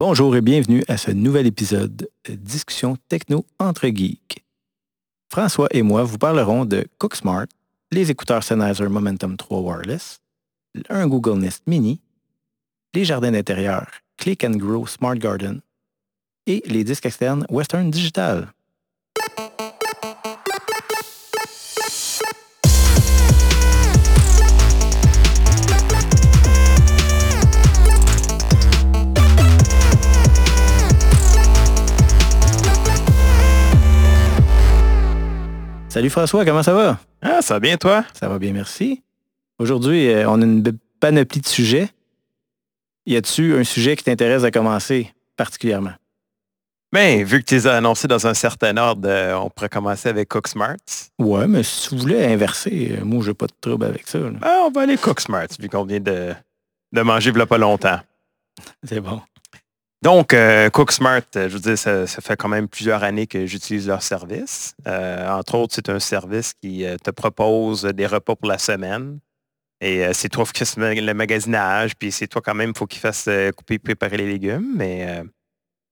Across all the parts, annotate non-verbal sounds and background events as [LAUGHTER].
Bonjour et bienvenue à ce nouvel épisode de Discussion techno entre geeks. François et moi vous parlerons de Cooksmart, les écouteurs Sennheiser Momentum 3 Wireless, un Google Nest Mini, les jardins d'intérieur Click and Grow Smart Garden et les disques externes Western Digital. Salut François, comment ça va? Ah, ça va bien, toi? Ça va bien, merci. Aujourd'hui, euh, on a une panoplie de sujets. Y a-tu un sujet qui t'intéresse à commencer particulièrement? Ben, vu que tu les as annoncés dans un certain ordre, euh, on pourrait commencer avec Cook Smarts. Ouais, mais si tu voulais inverser, euh, moi, j'ai pas de trouble avec ça. là. Ah, on va aller Cook Smarts, vu qu'on vient de, de manger il pas longtemps. C'est bon. Donc, euh, Cook Smart, euh, je veux dire, ça, fait quand même plusieurs années que j'utilise leur service. Euh, entre autres, c'est un service qui euh, te propose des repas pour la semaine. Et c'est toi qui fais le magasinage, puis c'est toi quand même, il faut qu'il fasse couper, préparer les légumes. Mais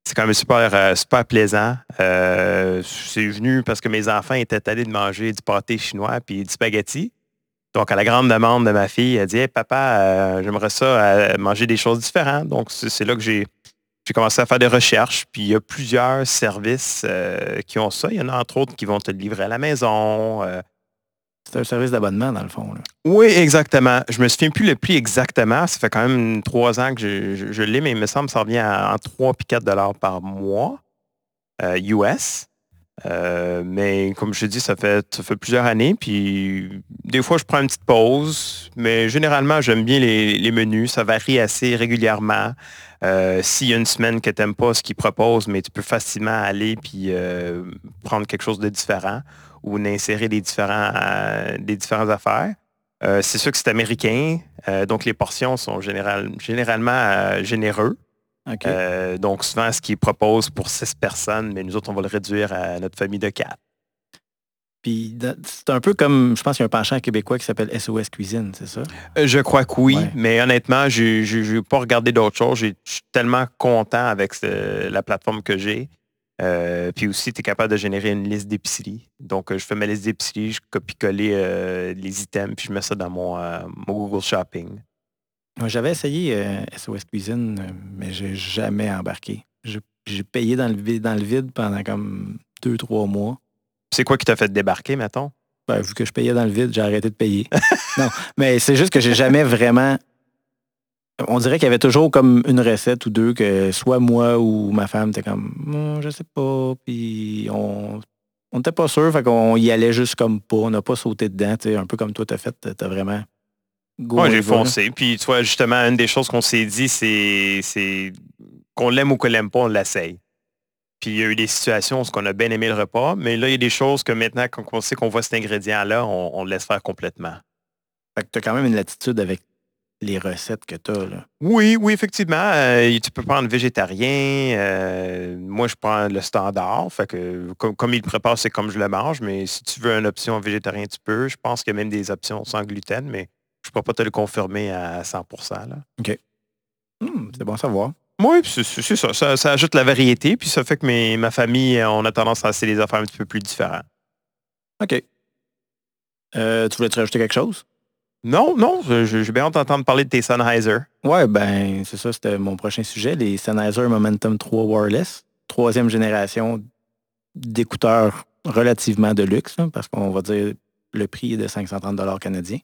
c'est quand même super, super plaisant. C'est venu parce que mes enfants étaient allés de manger du pâté chinois puis du spaghetti. Donc, à la grande demande de ma fille, elle dit Hey, Papa, j'aimerais ça manger des choses différentes. Donc, c'est là que j'ai j'ai commencé à faire des recherches, puis il y a plusieurs services euh, qui ont ça. Il y en a entre autres qui vont te le livrer à la maison. euh. C'est un service d'abonnement, dans le fond. là. Oui, exactement. Je me souviens plus le prix exactement. Ça fait quand même trois ans que je, je- je l'ai, mais il me semble que ça revient à, entre 3 et 4 dollars par mois euh, US. Euh, mais comme je dis, ça fait, plusieurs années. Puis des fois, je prends une petite pause. Mais généralement, j'aime bien les, menus. Ça varie assez régulièrement. Euh, S'il y a une semaine que tu n'aimes pas ce qu'ils proposent, mais tu peux facilement aller puis euh, prendre quelque chose de différent ou insérer des, différents, des différentes affaires. C'est sûr que c'est américain, donc les portions sont général- généralement euh, Euh, donc souvent, ce qu'ils proposent pour six personnes, mais nous autres, on va le réduire à notre famille de quatre. Puis c'est un peu comme, je pense qu'il y a un penchant québécois qui s'appelle SOS Cuisine, c'est ça? Euh, Je crois que oui, Ouais. mais honnêtement, je n'ai pas regardé d'autres choses. Je suis tellement content avec ce- la plateforme que j'ai. Euh, puis aussi, tu es capable de générer une liste d'épicerie. Donc, je fais ma liste d'épicerie, je copie-coller les items, puis je mets ça dans mon, mon Google Shopping. J'avais essayé euh, SOS Cuisine, euh, mais j'ai jamais embarqué. J'ai payé dans le, vide, dans le vide pendant comme deux, trois mois. C'est quoi qui t'a fait débarquer, mettons? Ben, vu que je payais dans le vide, j'ai arrêté de payer. [LAUGHS] non, mais c'est juste que j'ai jamais vraiment. On dirait qu'il y avait toujours comme une recette ou deux que soit moi ou ma femme était comme Hum, je sais pas, puis on on n'était pas sûr, fait qu'on y allait juste comme pas, on n'a pas sauté dedans, tu sais, un peu comme toi t'as fait, t'as vraiment. Go, y j'ai foncé. Puis, tu vois, justement, une des choses qu'on s'est dit, c'est qu'on l'aime ou qu'on l'aime pas, on l'essaye. Puis, il y a eu des situations où on a bien aimé le repas, mais là, il y a des choses que maintenant, quand on sait qu'on voit cet ingrédient-là, on, on le laisse faire complètement. Fait que t'as quand même une latitude avec les recettes que t'as, là. Oui, oui, effectivement. euh, tu peux prendre végétarien. euh, moi, je prends le standard. Fait que comme, comme il le prépare, c'est comme je le mange. Mais si tu veux une option végétarien, tu peux. Je pense qu'il y a même des options sans gluten, mais je ne peux pas te le confirmer à 100% là. Hum, c'est bon à savoir. Oui, c'est ça, ça. ça ajoute la variété, puis ça fait que mes- ma famille, euh, on a tendance à essayer des affaires un petit peu plus différentes. OK. Euh, tu voulais-tu rajouter quelque chose? Non, non, j'ai bien hâte d'entendre parler de tes Sennheiser. Ouais, ben, c'est ça, c'était mon prochain sujet, les Sennheiser Momentum 3 Wireless, troisième génération d'écouteurs relativement de luxe, hein, parce qu'on va dire le prix est de 530 canadiens.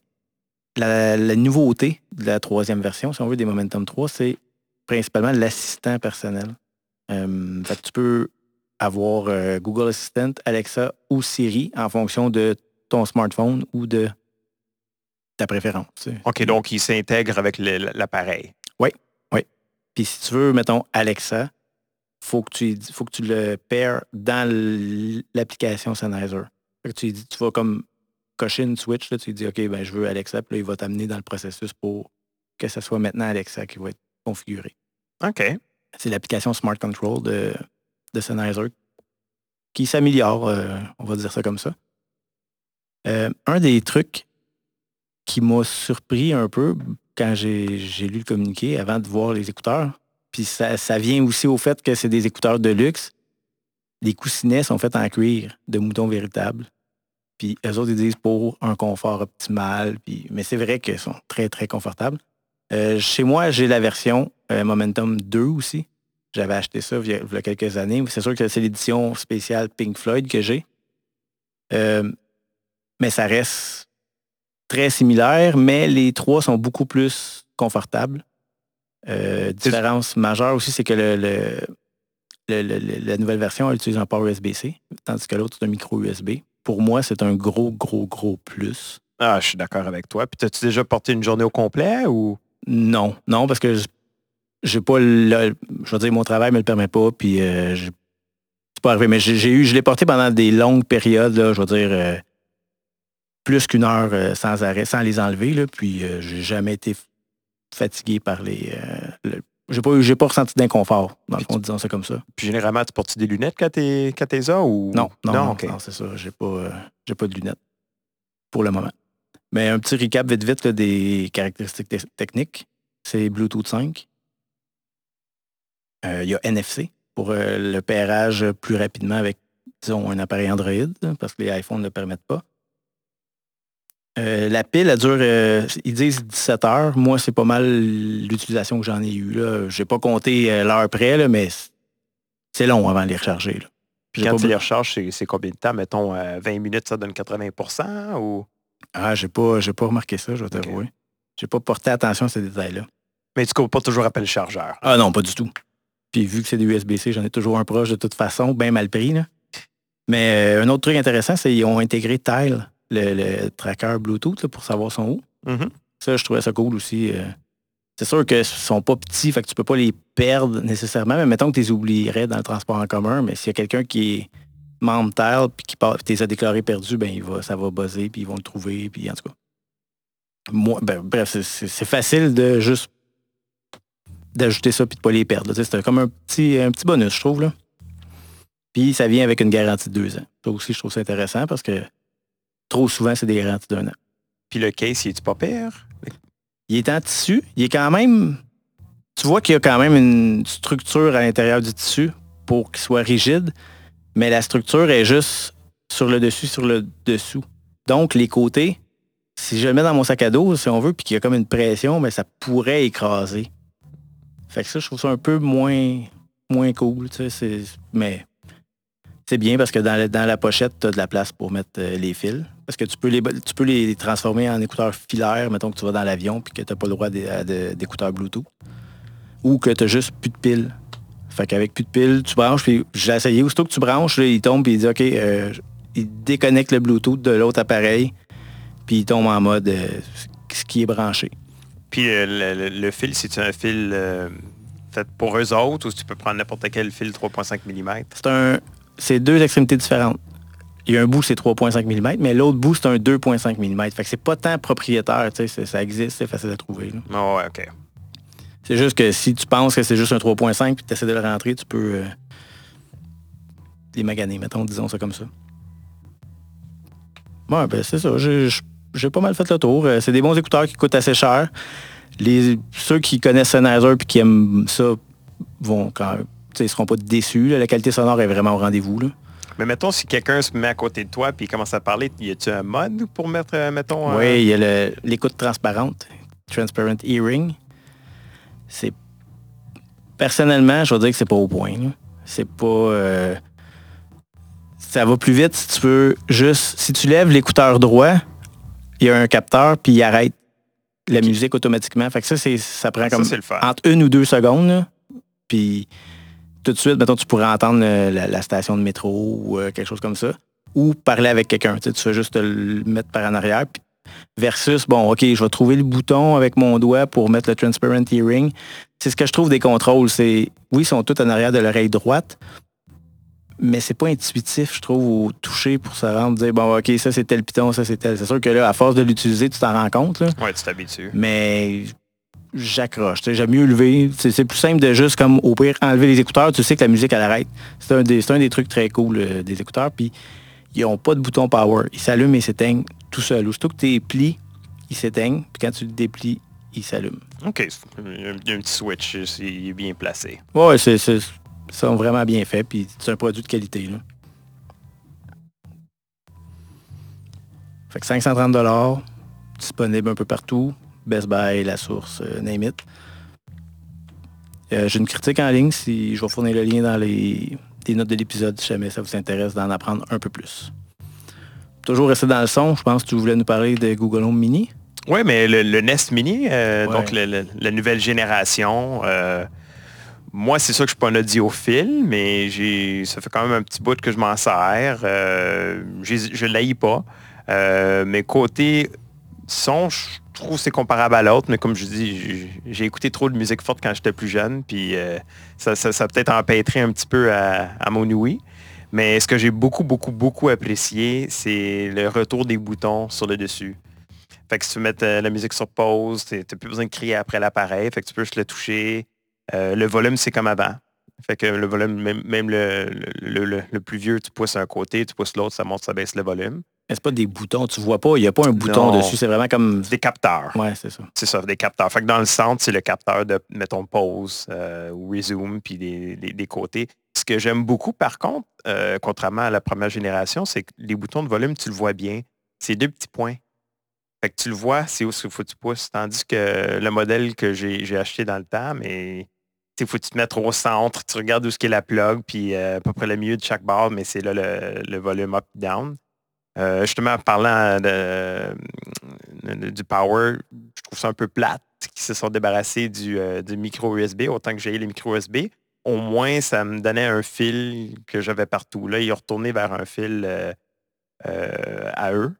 La, la nouveauté de la troisième version, si on veut, des Momentum 3, c'est principalement l'assistant personnel. Euh, fait que tu peux avoir euh, Google Assistant, Alexa ou Siri en fonction de ton smartphone ou de ta préférence. OK, donc il s'intègre avec l'appareil. Puis si tu veux, mettons, Alexa, faut que tu, faut que tu le pairs dans l'application Sennheiser. Fait que tu, lui dis- tu vas comme cocher une switch, là, tu lui dis, OK, ben, je veux Alexa, puis là, il va t'amener dans le processus pour que ce soit maintenant Alexa qui va être configuré. OK. C'est l'application Smart Control de, de Sennheiser qui s'améliore, euh, on va dire ça comme ça. Euh, un des trucs qui m'a surpris un peu quand j'ai lu le communiqué avant de voir les écouteurs, Puis ça, ça vient aussi au fait que c'est des écouteurs de luxe. Les coussinets sont faits en cuir de mouton véritable. Puis eux autres, ils disent pour un confort optimal. Puis, mais c'est vrai qu'ils sont très, très confortables. Euh, chez moi, j'ai la version euh, Momentum 2 aussi. J'avais acheté ça il y a quelques années. C'est sûr que c'est l'édition spéciale Pink Floyd que j'ai. Euh, mais ça reste très similaire, mais les trois sont beaucoup plus confortables. différence majeure aussi, c'est que le, la nouvelle version elle utilise un port USB-C, tandis que l'autre, c'est un micro USB. Pour moi, c'est un gros, gros, gros plus. Ah, je suis d'accord avec toi. Puis, as-tu déjà porté une journée au complet ou? Non, non, parce que j'ai pas le, je veux dire, mon travail me le permet pas, puis euh, c'est pas arrivé. Mais j'ai eu, je l'ai porté pendant des longues périodes, là, je veux dire, euh, plus qu'une heure euh, sans arrêt, sans les enlever, là, puis j'ai jamais été fatigué par les. J'ai pas, j'ai pas ressenti d'inconfort, dans le fond, disons ça comme ça. Puis généralement, tu portes des lunettes quand t'es quand ça ou? Non, non, non, non c'est ça. J'ai pas, j'ai pas de lunettes pour le moment. Mais un petit recap vite vite des caractéristiques techniques. C'est Bluetooth 5. Euh, il y a NFC pour euh, le pairage plus rapidement avec, disons, un appareil Android, parce que les iPhones ne le permettent pas. Euh, la pile, elle dure, ils disent 17 heures. Moi, c'est pas mal l'utilisation que j'en ai eue. Je n'ai pas compté l'heure près, mais c'est long avant de les recharger. Puis quand tu les recharges, c'est combien de temps? Mettons, 20 minutes, ça donne 80% ou? Ah, j'ai pas, pas remarqué ça, je vais t'avouer. Je J'ai pas porté attention à ces détails-là. Mais tu coupes pas toujours après le chargeur. Ah non, pas du tout. Puis vu que c'est des USB-C, j'en ai toujours un proche de toute façon, bien mal pris. Mais euh, un autre truc intéressant, c'est qu'ils ont intégré Tile, le, tracker Bluetooth, pour savoir son où. Mm-hmm. Ça, je trouvais ça cool aussi. Euh. c'est sûr qu'ils sont pas petits, fait que tu peux pas les perdre nécessairement, mais mettons que tu les oublierais dans le transport en commun, mais s'il y a quelqu'un qui est membre Tile puis qui tu les as déclarés perdus, ben il va, ça va buzzer, puis ils vont le trouver, puis en tout cas. Moi, ben, bref, c'est facile de juste d'ajouter ça puis de pas les perdre. C'est comme un petit, un petit bonus, je trouve. Là. Puis ça vient avec une garantie de deux ans. Ça aussi, je trouve ça intéressant parce que trop souvent, c'est des garanties d'un an. Puis le case, il est-tu pas pire? Il est en tissu. Il est quand même. Tu vois qu'il y a quand même une structure à l'intérieur du tissu pour qu'il soit rigide, mais la structure est juste sur le dessus, sur le dessous. Donc, les côtés, si je le mets dans mon sac à dos, si on veut, puis qu'il y a comme une pression, mais ça pourrait écraser. Fait que ça, je trouve ça un peu moins, moins cool, tu sais, mais c'est bien parce que dans, la, pochette, tu as de la place pour mettre euh, les fils. Parce que tu peux les, tu peux les transformer en écouteurs filaires, mettons que tu vas dans l'avion puis que tu n'as pas le droit d'écouteurs Bluetooth. Ou que tu n'as juste plus de piles. Fait qu'avec plus de piles, tu branches, puis j'ai essayé, aussitôt que tu branches, il tombe, puis il dit OK, euh, il déconnecte le Bluetooth de l'autre appareil, puis il tombe en mode euh, ce qui est branché. Puis le, fil, c'est un fil fait pour eux autres ou tu peux prendre n'importe quel fil 3.5 mm? C'est un. C'est deux extrémités différentes. Il y a un bout, c'est 3.5 mm, mais l'autre bout, c'est un 2.5 mm. Fait que c'est pas tant propriétaire, tu sais, ça existe, c'est facile à trouver. Ah ouais, OK. C'est juste que si tu penses que c'est juste un 3.5 puis tu essaies de le rentrer, tu peux euh, les maganer, mettons, disons ça comme ça. Bon, ben c'est ça. J'ai pas mal fait le tour. Euh, c'est des bons écouteurs qui coûtent assez cher. Les, ceux qui connaissent Sennheiser et qui aiment ça vont quand ils seront pas déçus. La qualité sonore est vraiment au rendez-vous. Mais mettons, si quelqu'un se met à côté de toi et commence à parler, y a-tu un mode pour mettre, euh, mettons... Oui, il y a l'écoute transparente, Transparent Earring c'est personnellement, je vais dire que c'est pas au point. C'est pas. Euh, ça va plus vite si tu veux juste. Si tu lèves l'écouteur droit, il y a un capteur, puis il arrête la musique automatiquement. Fait que ça, c'est, ça prend comme entre une ou deux secondes. Puis tout de suite, mettons, tu pourrais entendre la, station de métro ou euh, quelque chose comme ça. Ou parler avec quelqu'un. Tu, fais juste te le mettre par en arrière. Versus, bon, OK, je vais trouver le bouton avec mon doigt pour mettre le transparent hearing. C'est ce que je trouve des contrôles. C'est, oui, ils sont tous en arrière de l'oreille droite, mais c'est pas intuitif, je trouve, au toucher pour se rendre, dire, bon, OK, ça c'est tel piton, ça c'est tel. C'est sûr que là, à force de l'utiliser, tu t'en rends compte. Oui, tu t'habitues. Mais j'accroche. J'aime mieux lever. C'est plus simple de juste, comme au pire, enlever les écouteurs. Tu sais que la musique, elle arrête. C'est un, des, un des trucs très cool euh, des écouteurs. Puis, ils n'ont pas de bouton power. Ils s'allument et s'éteignent tout seul. Aussitôt que tu les plies, ils s'éteignent. Puis quand tu le déplies, il s'allume. OK. Il y a un petit switch, il est bien placé. Oui, c'est sont vraiment bien fait, puis c'est un produit de qualité. Là. Fait que 530 disponible un peu partout. Best Buy, La Source, euh, name it. Euh, j'ai une critique en ligne, si je vais fournir le lien dans les, notes de l'épisode si jamais ça vous intéresse d'en apprendre un peu plus. Toujours rester dans le son, je pense que tu voulais nous parler de Google Home Mini. Oui, mais le, Nest Mini, euh, donc la nouvelle génération, moi, c'est sûr que je suis pas un audiophile, mais j'ai, ça fait quand même un petit bout que je m'en sers. je ne l'haïs pas. Mais côté son, je c'est comparable à l'autre, mais comme je dis, j'ai écouté trop de musique forte quand j'étais plus jeune, puis euh, ça, ça, a peut-être empêtré un petit peu à, mon ouïe. Mais ce que j'ai beaucoup, beaucoup, beaucoup apprécié, c'est le retour des boutons sur le dessus. Fait que si tu mettre euh, la musique sur pause, tu n'as plus besoin de crier après l'appareil, fait que tu peux juste le toucher. le volume, c'est comme avant. Fait que le volume, même, le, le, plus vieux, tu pousses un côté, tu pousses l'autre, ça monte, ça baisse le volume. C'est pas des boutons, tu vois pas, il n'y a pas un bouton dessus, c'est vraiment comme. Des capteurs. Ouais, c'est ça. C'est ça, des capteurs. Fait que dans le centre, c'est le capteur de, mettons, pause euh, ou resume, puis des, côtés. Ce que j'aime beaucoup, par contre, euh, contrairement à la première génération, c'est que les boutons de volume, tu le vois bien. C'est deux petits points. Fait que tu le vois, c'est où il faut que tu pousses. Tandis que le modèle que j'ai acheté dans le temps, mais il faut que tu te mettes au centre, tu regardes où qu'est la plug, puis euh, à peu près le milieu de chaque barre, mais c'est là le, volume up-down. Euh, justement, en parlant du power, je trouve ça un peu plate qu'ils se sont débarrassés du, euh, micro USB, autant que j'ai les micro USB. Au moins, ça me donnait un fil que j'avais partout. Là, ils ont retourné vers un fil euh, à eux.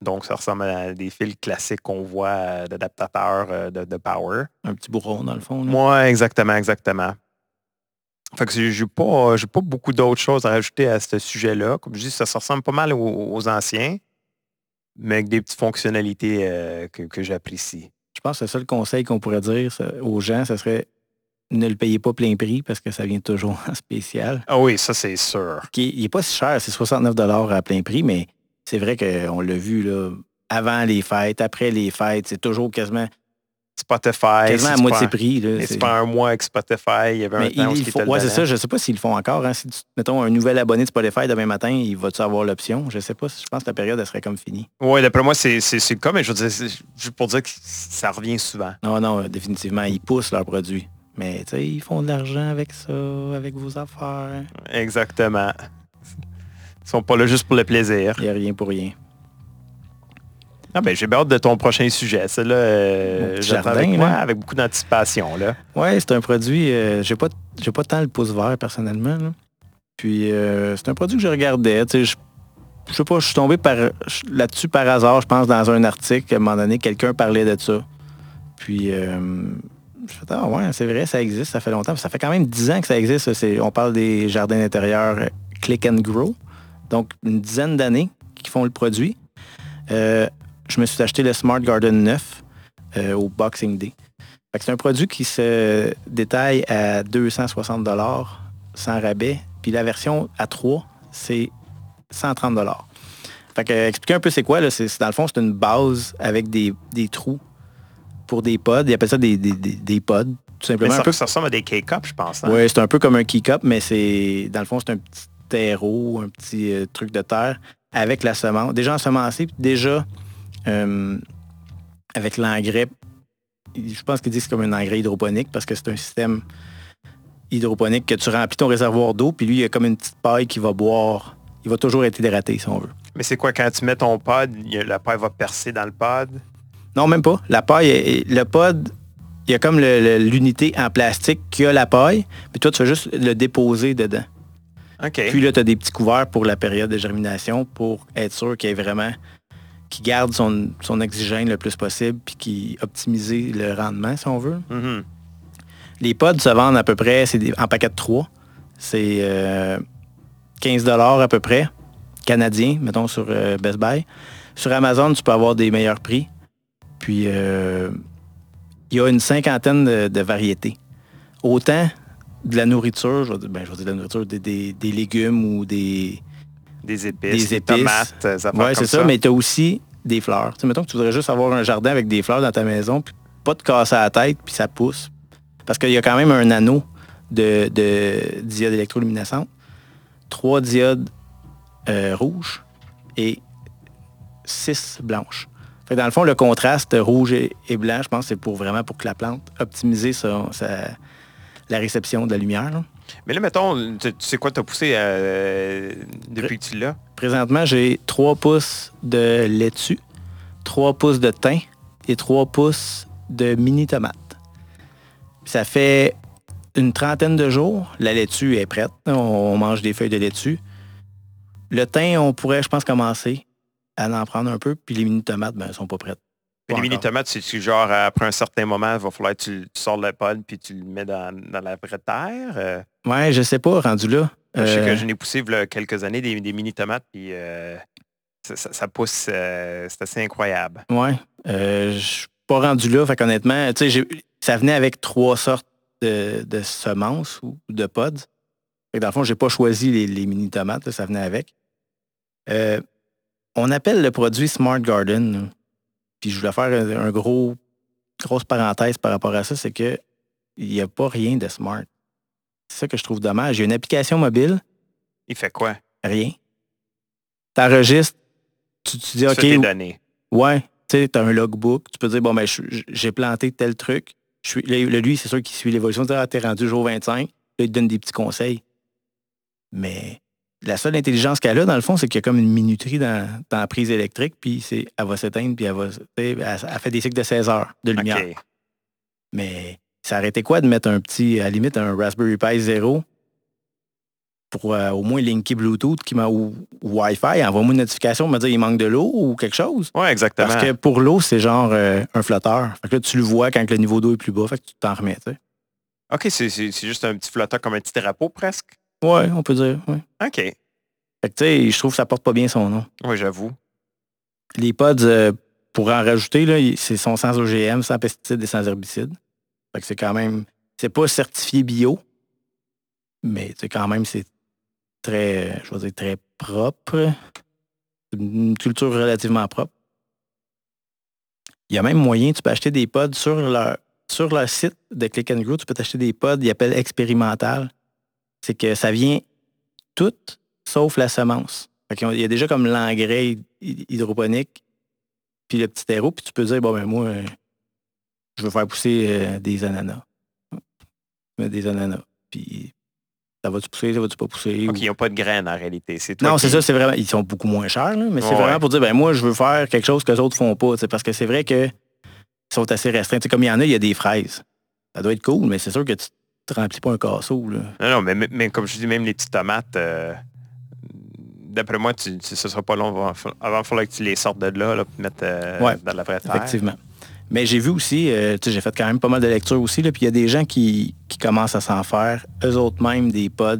Donc, ça ressemble à des fils classiques qu'on voit d'adaptateurs de, power. Un petit bourron, dans le fond. Oui, exactement, exactement. Fait que j'ai pas, pas beaucoup d'autres choses à rajouter à ce sujet-là. Comme je dis, ça ressemble pas mal aux, anciens, mais avec des petites fonctionnalités euh, que, j'apprécie. Je pense que le seul conseil qu'on pourrait dire aux gens, ce serait ne le payez pas plein prix parce que ça vient toujours [LAUGHS] en spécial. Ah oui, ça c'est sûr. il n'est pas si cher, c'est 69 à plein prix, mais c'est vrai qu'on l'a vu là, avant les fêtes, après les fêtes, c'est toujours quasiment Spotify. Quasiment à moitié prix. C'est pas un mois avec Spotify. Il y avait un temps où Ouais, c'est ça. Je ne sais pas s'ils le font encore. Hein. Si, mettons, un nouvel abonné de Spotify demain matin, il va-tu avoir l'option? Je ne sais pas. Je pense que la période, elle serait comme finie. Oui, d'après moi, c'est le cas, mais je veux dire, juste pour dire que ça revient souvent. Non, non, définitivement. Ils poussent leurs produits. Mais tu sais, ils font de l'argent avec ça, avec vos affaires. Exactement. Ils sont pas là juste pour le plaisir. Il n'y a rien pour rien. Ah ben, j'ai hâte de ton prochain sujet. C'est là, euh, avec, avec beaucoup d'anticipation. Oui, c'est un produit, euh, j'ai pas, pas tant le pouce vert personnellement. Puis euh, c'est un produit que je regardais. Je, je sais pas, je suis tombé par, là-dessus par hasard, je pense, dans un article. À un moment donné, quelqu'un parlait de ça. Puis je fais, ah ouais, c'est vrai, ça existe, ça fait longtemps. Ça fait quand même 10 ans que ça existe. on parle des jardins intérieurs Click and Grow. Donc, une dizaine d'années qui font le produit je me suis acheté le Smart Garden 9 euh, au Boxing Day. C'est un produit qui se détaille à 260 sans rabais. Puis la version à 3, c'est 130 Fait que, expliquer un peu c'est quoi, là, dans le fond, c'est une base avec des, trous pour des pods. Ils appellent ça des, des, pods, tout simplement. ça, ça ressemble à des K-Cups, je pense. Hein? Oui, c'est un peu comme un key-cup, mais c'est dans le fond, c'est un petit terreau, un petit euh, truc de terre avec la semence. Déjà ensemencé, puis déjà euh, avec l'engrais, je pense qu'ils disent c'est comme un engrais hydroponique parce que c'est un système hydroponique que tu remplis ton réservoir d'eau, puis lui, il y a comme une petite paille qui va boire. Il va toujours être hydraté, si on veut. Mais c'est quoi, quand tu mets ton pod, la paille va percer dans le pod? Non, même pas. La paille, le pod, il y a comme l'unité en plastique qui a la paille, puis toi, tu vas juste le déposer dedans. OK. Puis là, tu as des petits couverts pour la période de germination pour être sûr qu'il y ait vraiment qui garde son, oxygène le plus possible puis qui optimise le rendement, si on veut. Mm-hmm. Les pods se vendent à peu près, c'est en paquet de 3. C'est 15 euh, à peu près, canadien, mettons sur euh, Best Buy. Sur Amazon, tu peux avoir des meilleurs prix. Puis, euh, il y a une cinquantaine de, variétés. Autant de la nourriture, je vais, ben, dire, de la nourriture, des légumes ou des, des épices, des, tomates, Oui, c'est ça, mais tu as aussi des fleurs. Tu sais, mettons que tu voudrais juste avoir un jardin avec des fleurs dans ta maison, puis pas te casser la tête, puis ça pousse. Parce qu'il y a quand même un anneau de, de diodes électroluminescentes, trois diodes euh, rouges et six blanches. Fait que dans le fond, le contraste rouge et, et blanc, je pense, c'est pour vraiment pour que la plante optimiser son- sa- la réception de la lumière. là. Mais là, mettons, tu, sais quoi t'as poussé euh, depuis que tu l'as? Présentement, j'ai 3 pouces de laitue, 3 pouces de thym et 3 pouces de mini tomates. Ça fait une trentaine de jours. La laitue est prête. On mange des feuilles de laitue. Le thym, on pourrait, je pense, commencer à en prendre un peu. Puis les mini tomates, ben, elles sont pas prêtes. Pas les mini-tomates, c'est-tu genre, après un certain moment, il va falloir que tu, tu sors le pod puis tu le mets dans, dans la vraie terre? Euh, Ouais, je sais pas, rendu là. Je sais Euh, que je n'ai poussé il y a quelques années des, des mini-tomates, puis euh, ça, ça- ça pousse, euh, c'est assez incroyable. Ouais. Euh, je suis pas rendu là. Fait qu'honnêtement, tu sais, ça venait avec trois sortes de, de semences ou de pods. Fait que dans le fond, j'ai pas choisi les, les mini tomates, là, ça venait avec. Euh, on appelle le produit Smart Garden. Puis je voulais faire un, gros, grosse parenthèse par rapport à ça, c'est que il n'y a pas rien de smart. C'est ça que je trouve dommage. Il y a une application mobile, Il fait quoi? rien. Tu enregistres, tu, tu dis OK, tes données. Ouais, tu sais, tu as un logbook, tu peux dire, bon, ben, j'ai planté tel truc. Je suis, lui, c'est sûr qu'il suit l'évolution. Tu ah, t'es rendu jour 25. Là, il te donne des petits conseils. Mais la seule intelligence qu'elle a, dans le fond, c'est qu'il y a comme une minuterie dans, dans la prise électrique, puis c'est, elle va s'éteindre, puis elle va, elle, elle fait des cycles de 16 heures de lumière. Mais ça arrêtait quoi de mettre un petit, à la limite, un Raspberry Pi 0 pour euh, au moins linker Bluetooth qui m'a, ou, ou Wi-Fi, envoie-moi une notification, me dire il manque de l'eau ou quelque chose? Ouais, exactement. Parce que pour l'eau, c'est genre euh, un flotteur. Fait que là, tu le vois quand le niveau d'eau est plus bas, fait que tu t'en remets. OK, c'est c'est- c'est juste un petit flotteur comme un petit drapeau presque? Ouais, on peut dire, ouais. OK. Fait que tu sais, je trouve que ça porte pas bien son nom. Oui, j'avoue. Les pods, euh, pour en rajouter, là, ils- c'est sont sans OGM, sans pesticides et sans herbicides. Fait que c'est quand même, c'est pas certifié bio, mais tu quand même, c'est très, euh, je vais dire, très propre. C'est Une culture relativement propre. Il y a même moyen, tu peux acheter des pods sur leur, sur leur site de Click and Grow, tu peux t'acheter des pods, ils appellent expérimental. C'est que ça vient tout sauf la semence. Il y a déjà comme l'engrais hy- hydroponique, puis le petit terreau, puis tu peux dire, bon, ben moi, euh, je veux faire pousser euh, des ananas. Des ananas. Puis ça va-tu pousser, ça va-tu pas pousser? Ou- ils n'ont pas de graines en réalité. C'est non, qui- c'est ça, c'est vraiment. Ils sont beaucoup moins chers, là, mais c'est Ouais. vraiment pour dire, ben moi, je veux faire quelque chose que les autres font pas. Parce que c'est vrai que ils sont assez restreints. Tu sais, comme il y en a, il y a des fraises. Ça doit être cool, mais c'est sûr que tu te remplis pas un casseau. Là. Non, non, mais, mais- mais comme je dis, même les petites tomates, euh, d'après moi, tu, tu- ce sera pas long avant, avant il faudra que tu les sortes de là, là puis mettre euh, Ouais, dans la vraie terre. Effectivement. Mais j'ai vu aussi, euh, j'ai fait quand même pas mal de lectures aussi, puis il y a des gens qui, qui commencent à s'en faire, eux autres même, des pods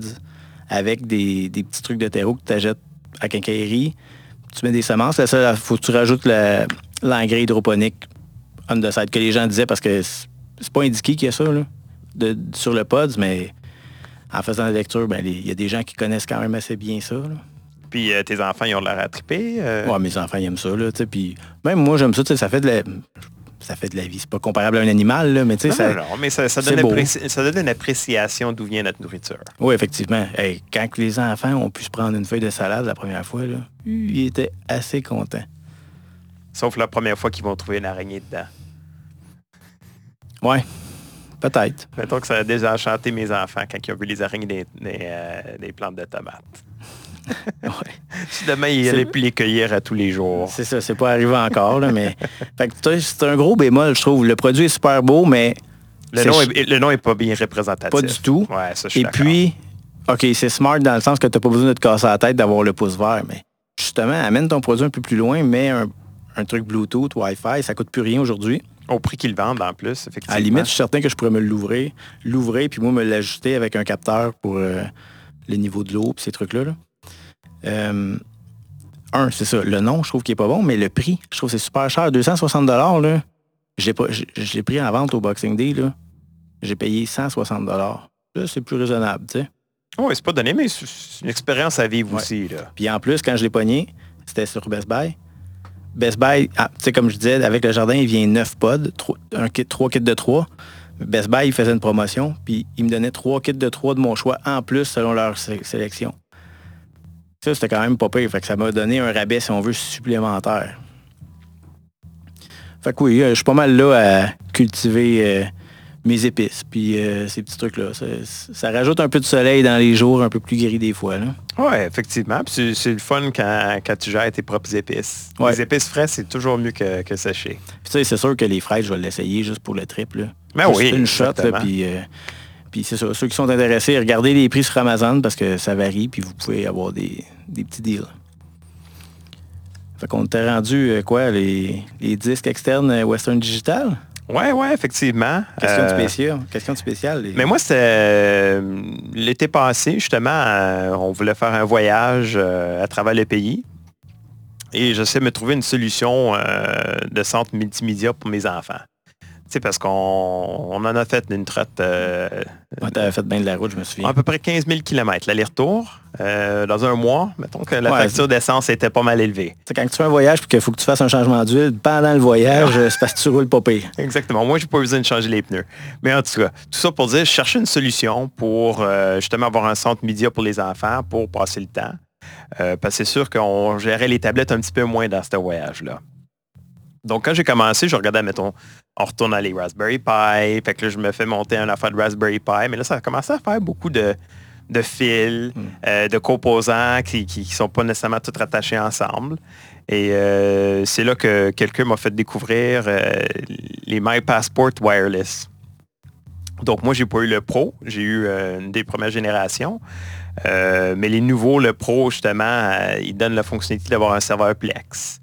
avec des, des petits trucs de terreau que tu achètes à quincaillerie. Tu mets des semences, là, ça, faut que tu rajoutes le- l'engrais hydroponique on the side, que les gens disaient parce que c'est c'est pas indiqué qu'il y a ça là, de- sur le pod, mais en faisant la lecture, ben, il y a des gens qui connaissent quand même assez bien ça. là. Puis euh, tes enfants, ils ont l'air à triper. euh, Ouais, mes enfants ils aiment ça, là, puis même moi j'aime ça, tu sais, ça fait de la ça fait de la vie. C'est pas comparable à un animal, là, mais tu sais, ça. non, non, mais ça, donne beau. appréci- ça donne une appréciation d'où vient notre nourriture. Oui, effectivement. Hey, quand les enfants ont pu se prendre une feuille de salade la première fois, là, ils étaient assez contents. Sauf la première fois qu'ils vont trouver une araignée dedans. Ouais, peut-être. Mettons que ça a déjà enchanté mes enfants quand ils ont vu les araignées des, des, euh, des plantes de tomates. [LAUGHS] Ouais. Si demain, allaient vrai. plus les cueillir à tous les jours. C'est ça, c'est pas arrivé encore, là, mais. [LAUGHS] C'est un gros bémol, je trouve. Le produit est super beau, mais Le nom, est, le nom est pas bien représentatif. pas du tout. Ouais, ça, je suis Et puis, OK, c'est smart dans le sens que tu n'as pas besoin de te casser la tête d'avoir le pouce vert, mais justement, amène ton produit un peu plus loin, mets un, un truc Bluetooth, Wi-Fi, ça coûte plus rien aujourd'hui. Au prix qu'ils vendent en plus, effectivement. À la limite, je suis certain que je pourrais me l'ouvrir, l'ouvrir, puis moi, me l'ajuster avec un capteur pour euh, le niveau de l'eau, puis ces trucs-là. là. Euh, un, c'est ça. Le nom, je trouve qu'il est pas bon, mais le prix, je trouve que c'est super cher. 260 là. J'ai pas, j'ai- j'ai pris en vente au Boxing Day, là. J'ai payé 160 Là, c'est plus raisonnable, tu sais. Oui, c'est pas donné, mais c'est c'est une expérience à vivre Ouais. aussi. Là. Puis en plus, quand je l'ai pogné, c'était sur Best Buy. Best Buy, ah, comme je disais, avec le jardin, il vient 9 pods, 3, un kit, 3 kits de 3. Best Buy, il faisait une promotion, puis il me donnait 3 kits de 3 de mon choix en plus selon leur sélection. Ça, c'était quand même pas pire. Fait que ça m'a donné un rabais, si on veut, supplémentaire. Fait que oui, euh, je suis pas mal là à cultiver euh, mes épices, puis euh, ces petits trucs-là. Ça, rajoute un peu de soleil dans les jours un peu plus gris des fois. Oui, effectivement. Puis c'est le fun quand, tu gères tes propres épices. Les épices fraîches, c'est toujours mieux que, que séchées. c'est sûr que les fraises, je vais l'essayer juste pour le triple. Mais ben oui. une shot, puis... puis c'est ça, ceux qui sont intéressés, regardez les prix sur Amazon parce que ça varie, puis vous pouvez avoir des, des petits deals. Fait qu'on t'a rendu euh, quoi, les, disques externes euh, Western Digital? Oui, oui, effectivement. Question euh, spéciale. Question spéciale. Mais moi, c'était l'été passé, justement, on voulait faire un voyage à travers le pays. Et j'essaie de me trouver une solution de centre multimédia pour mes enfants sais, parce qu'on on en a fait une trotte. Euh, tu fait bien de la route, je me souviens. À peu près 15 000 km, l'aller-retour. Euh, dans un mois, mettons que la facture d'essence était pas mal élevée. C'est quand tu fais un voyage et qu'il faut que tu fasses un changement d'huile, pendant le voyage, [LAUGHS] c'est parce que tu roules pas pire. Exactement. Moi, j'ai pas besoin de changer les pneus. Mais en tout cas, tout ça pour dire, je cherchais une solution pour euh, justement avoir un centre média pour les enfants, pour passer le temps. parce que c'est sûr qu'on gérait les tablettes un petit peu moins dans ce voyage-là. Donc, quand j'ai commencé, je regardais, mettons, on retourne à les Raspberry Pi. Fait que là, je me fais monter un affaire de Raspberry Pi. Mais là, ça a commencé à faire beaucoup de, fils, hmm. euh, de composants qui ne sont pas nécessairement tous rattachés ensemble. Et euh, c'est là que quelqu'un m'a fait découvrir euh, les My Passport Wireless. Donc moi, j'ai pas eu le Pro, j'ai eu une des premières générations. mais les nouveaux, le Pro, justement, ils donnent la fonctionnalité d'avoir un serveur Plex.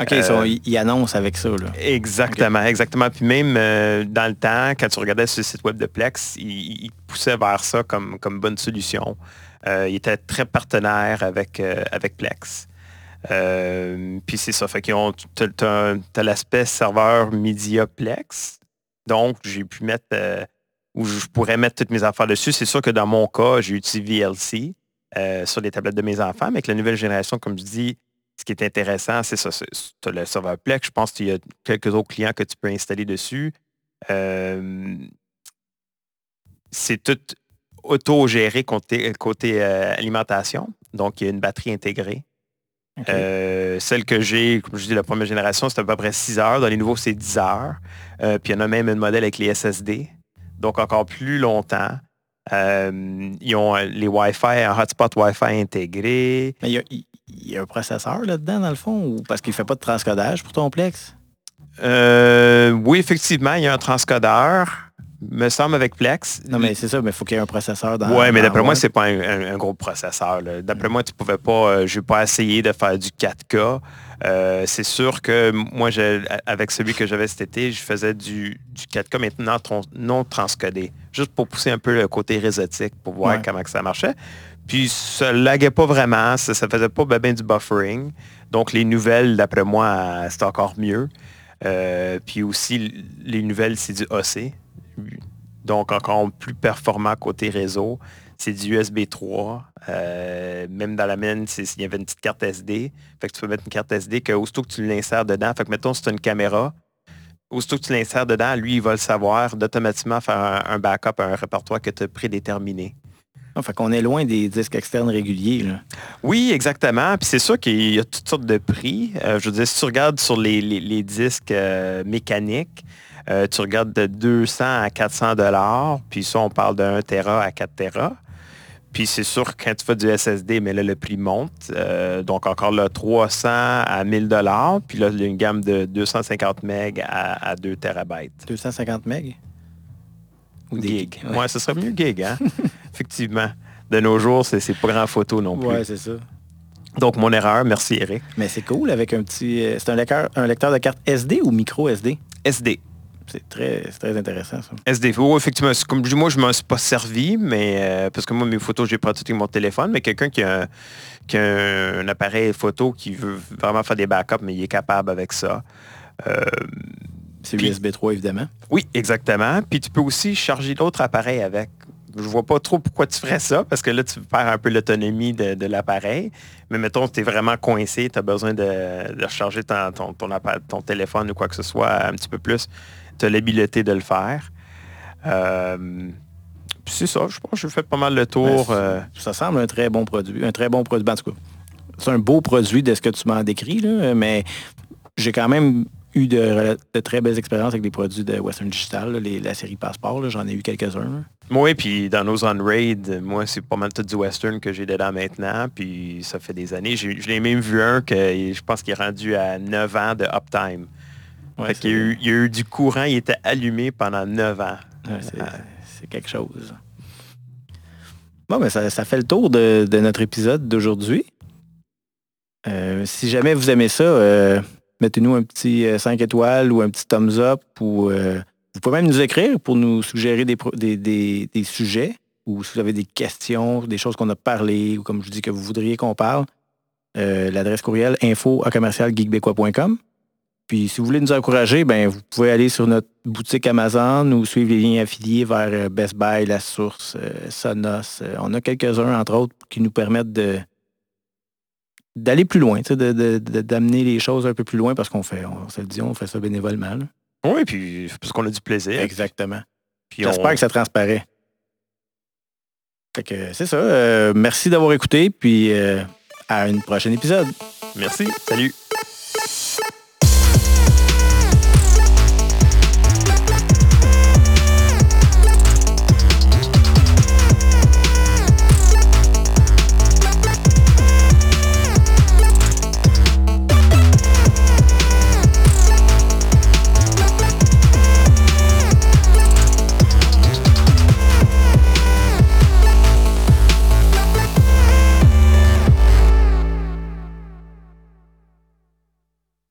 OK, euh, ils, annoncent avec ça. Exactement, exactement. Puis même euh, dans le temps, quand tu regardais sur le site web de Plex, ils, poussaient vers ça comme, comme bonne solution. Euh, ils étaient très partenaires avec, avec Plex. puis c'est ça, fait qu'ils ont, tu as, l'aspect serveur Media Plex. Donc, j'ai pu mettre, où je pourrais mettre toutes mes affaires dessus. C'est sûr que dans mon cas, j'ai utilisé VLC sur les tablettes de mes enfants, mais avec la nouvelle génération, comme je dis, ce qui est intéressant, c'est ça. Tu as le serveur Plex. Je pense qu'il y a quelques autres clients que tu peux installer dessus. c'est tout auto-géré côté, côté euh, alimentation. Donc, il y a une batterie intégrée. Euh, celle que j'ai, comme je dis, la première génération, c'est à peu près 6 heures. Dans les nouveaux, c'est 10 heures. Euh, puis il y en a même un modèle avec les SSD. Donc encore plus longtemps. ils ont les Wi-Fi, un hotspot Wi-Fi intégré. Mais il il y a un processeur là-dedans, dans le fond, ou parce qu'il ne fait pas de transcodage pour ton Plex? Euh, oui, effectivement, il y a un transcodeur, me semble, avec Plex. Non, mais c'est ça, mais il faut qu'il y ait un processeur dans Oui, mais d'après moi, c'est pas un, gros processeur. D'après moi, tu pouvais pas, euh, je n'ai pas essayé de faire du 4K. Euh, c'est sûr que moi, avec celui que j'avais cet été, je faisais du, 4K maintenant non transcodé, juste pour pousser un peu le côté réseautique, pour voir comment que ça marchait. Puis ça laguait pas vraiment, ça, ne faisait pas bien du buffering. Donc les nouvelles, d'après moi, c'est encore mieux. Euh, puis aussi, les nouvelles, c'est du AC. Donc encore plus performant côté réseau. C'est du USB 3. Euh, même dans la mienne, il y avait une petite carte SD. Fait que tu peux mettre une carte SD que aussitôt que tu l'insères dedans, fait que mettons, c'est une caméra, aussitôt que tu l'insères dedans, lui, il va le savoir d'automatiquement faire un, un, backup un répertoire que tu as prédéterminé. Fait qu'on est loin des disques externes réguliers. Oui, exactement. Puis c'est sûr qu'il y a toutes sortes de prix. Euh, je veux dire, si tu regardes sur les, disques euh, mécaniques, euh, tu regardes de 200 à 400 dollars. Puis ça, on parle de 1 Tera à 4 Tera. Puis c'est sûr quand tu fais du SSD, mais là, le prix monte. donc encore là, 300 à 1000 dollars. Puis là, il y a une gamme de 250 MB à, à 2 TB. 250 MB? Ou gig. Ouais. ce serait mieux gig, hein? [LAUGHS] Effectivement. De nos jours, c'est pas grand photo non plus. Oui, c'est ça. Donc, mon erreur, merci Eric. Mais c'est cool avec un petit... Euh, c'est un lecteur, un lecteur de carte SD ou micro SD? SD. C'est très, très intéressant, ça. SD. Oui, effectivement. Comme moi, je ne m'en suis pas servi, mais euh, parce que moi, mes photos, j'ai pratiqué avec mon téléphone, mais quelqu'un qui a, qui a un, appareil photo qui veut vraiment faire des backups, mais il est capable avec ça. Euh, c'est USB 3, évidemment. Oui, exactement. Puis tu peux aussi charger d'autres appareils avec. Je vois pas trop pourquoi tu ferais ça, parce que là, tu perds un peu l'autonomie de, l'appareil. Mais mettons, tu es vraiment coincé, tu as besoin de, recharger ton, ton, téléphone ou quoi que ce soit un petit peu plus. Tu as l'habileté de le faire. Euh, c'est ça, je pense que je fais pas mal le tour. Ben, euh. Ça semble un très bon produit. Un très bon produit. En tout cas, c'est un beau produit de ce que tu m'as décrit, là, mais j'ai quand même eu de, très belles expériences avec des produits de Western Digital, la série Passport, j'en ai eu quelques-uns. Oui, puis dans nos on-raid, moi, c'est pas mal tout du Western que j'ai dedans maintenant, puis ça fait des années. Je l'ai même vu un que je pense qu'il est rendu à 9 ans de uptime. il, y a eu, du courant, il était allumé pendant 9 ans. c'est quelque chose. Bon, mais ça, fait le tour de, notre épisode d'aujourd'hui. Euh, si jamais vous aimez ça, euh, mettez-nous un petit 5 euh, étoiles ou un petit thumbs up. Ou, euh, vous pouvez même nous écrire pour nous suggérer des, sujets ou si vous avez des questions, des choses qu'on a parlé ou comme je dis que vous voudriez qu'on parle. Euh, l'adresse courriel info à Puis si vous voulez nous encourager, ben, vous pouvez aller sur notre boutique Amazon ou suivre les liens affiliés vers Best Buy, La Source, Sonos. on a quelques-uns, entre autres, qui nous permettent de, d'aller plus loin, d'amener les choses un peu plus loin parce qu'on fait, on se le dit, on fait ça bénévolement. Oui, puis parce qu'on a du plaisir. Exactement. J'espère que ça transparaît. Fait que c'est ça. Euh, merci d'avoir écouté, puis euh, à un prochain épisode. Merci. Salut.